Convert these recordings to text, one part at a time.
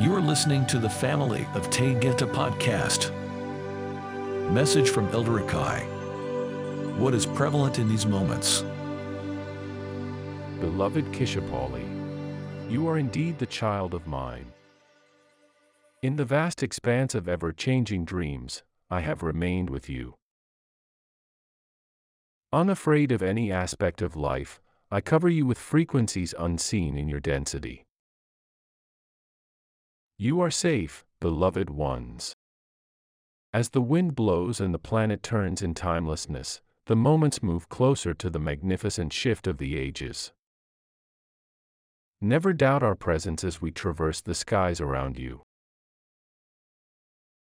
You are listening to the Family of Taygeta podcast. Message from Elder Ikai. What is prevalent in these moments? Beloved Kishapali, you are indeed the child of mine. In the vast expanse of ever changing dreams, I have remained with you. Unafraid of any aspect of life, I cover you with frequencies unseen in your density. You are safe, beloved ones. As the wind blows and the planet turns in timelessness, the moments move closer to the magnificent shift of the ages. Never doubt our presence as we traverse the skies around you.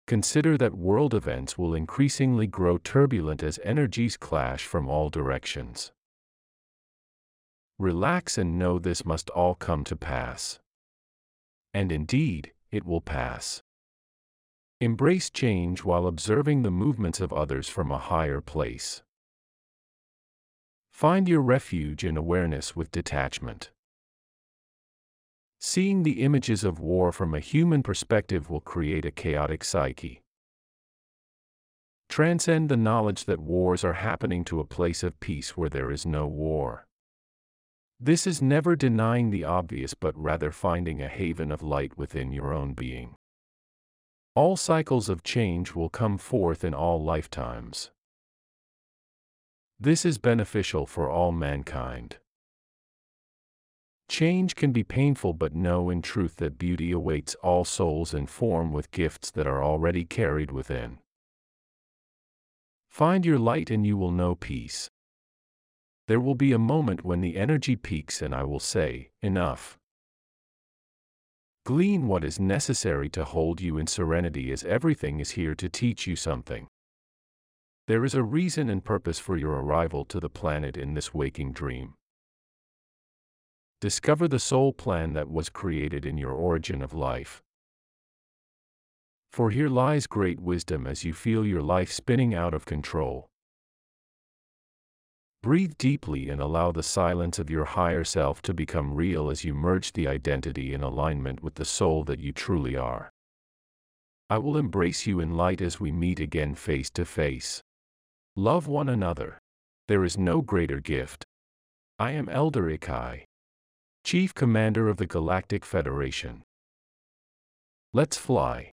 Consider that world events will increasingly grow turbulent as energies clash from all directions. Relax and know this must all come to pass. And indeed, it will pass. Embrace change while observing the movements of others from a higher place. Find your refuge in awareness with detachment. Seeing the images of war from a human perspective will create a chaotic psyche. Transcend the knowledge that wars are happening to a place of peace where there is no war. This is never denying the obvious but rather finding a haven of light within your own being. All cycles of change will come forth in all lifetimes. This is beneficial for all mankind. Change can be painful, but know in truth that beauty awaits all souls in form with gifts that are already carried within. Find your light and you will know peace. There will be a moment when the energy peaks and I will say, Enough. Glean what is necessary to hold you in serenity as everything is here to teach you something. There is a reason and purpose for your arrival to the planet in this waking dream. Discover the soul plan that was created in your origin of life. For here lies great wisdom as you feel your life spinning out of control. Breathe deeply and allow the silence of your higher self to become real as you merge the identity in alignment with the soul that you truly are. I will embrace you in light as we meet again face to face. Love one another. There is no greater gift. I am Elder Ikai, Chief Commander of the Galactic Federation. Let's fly.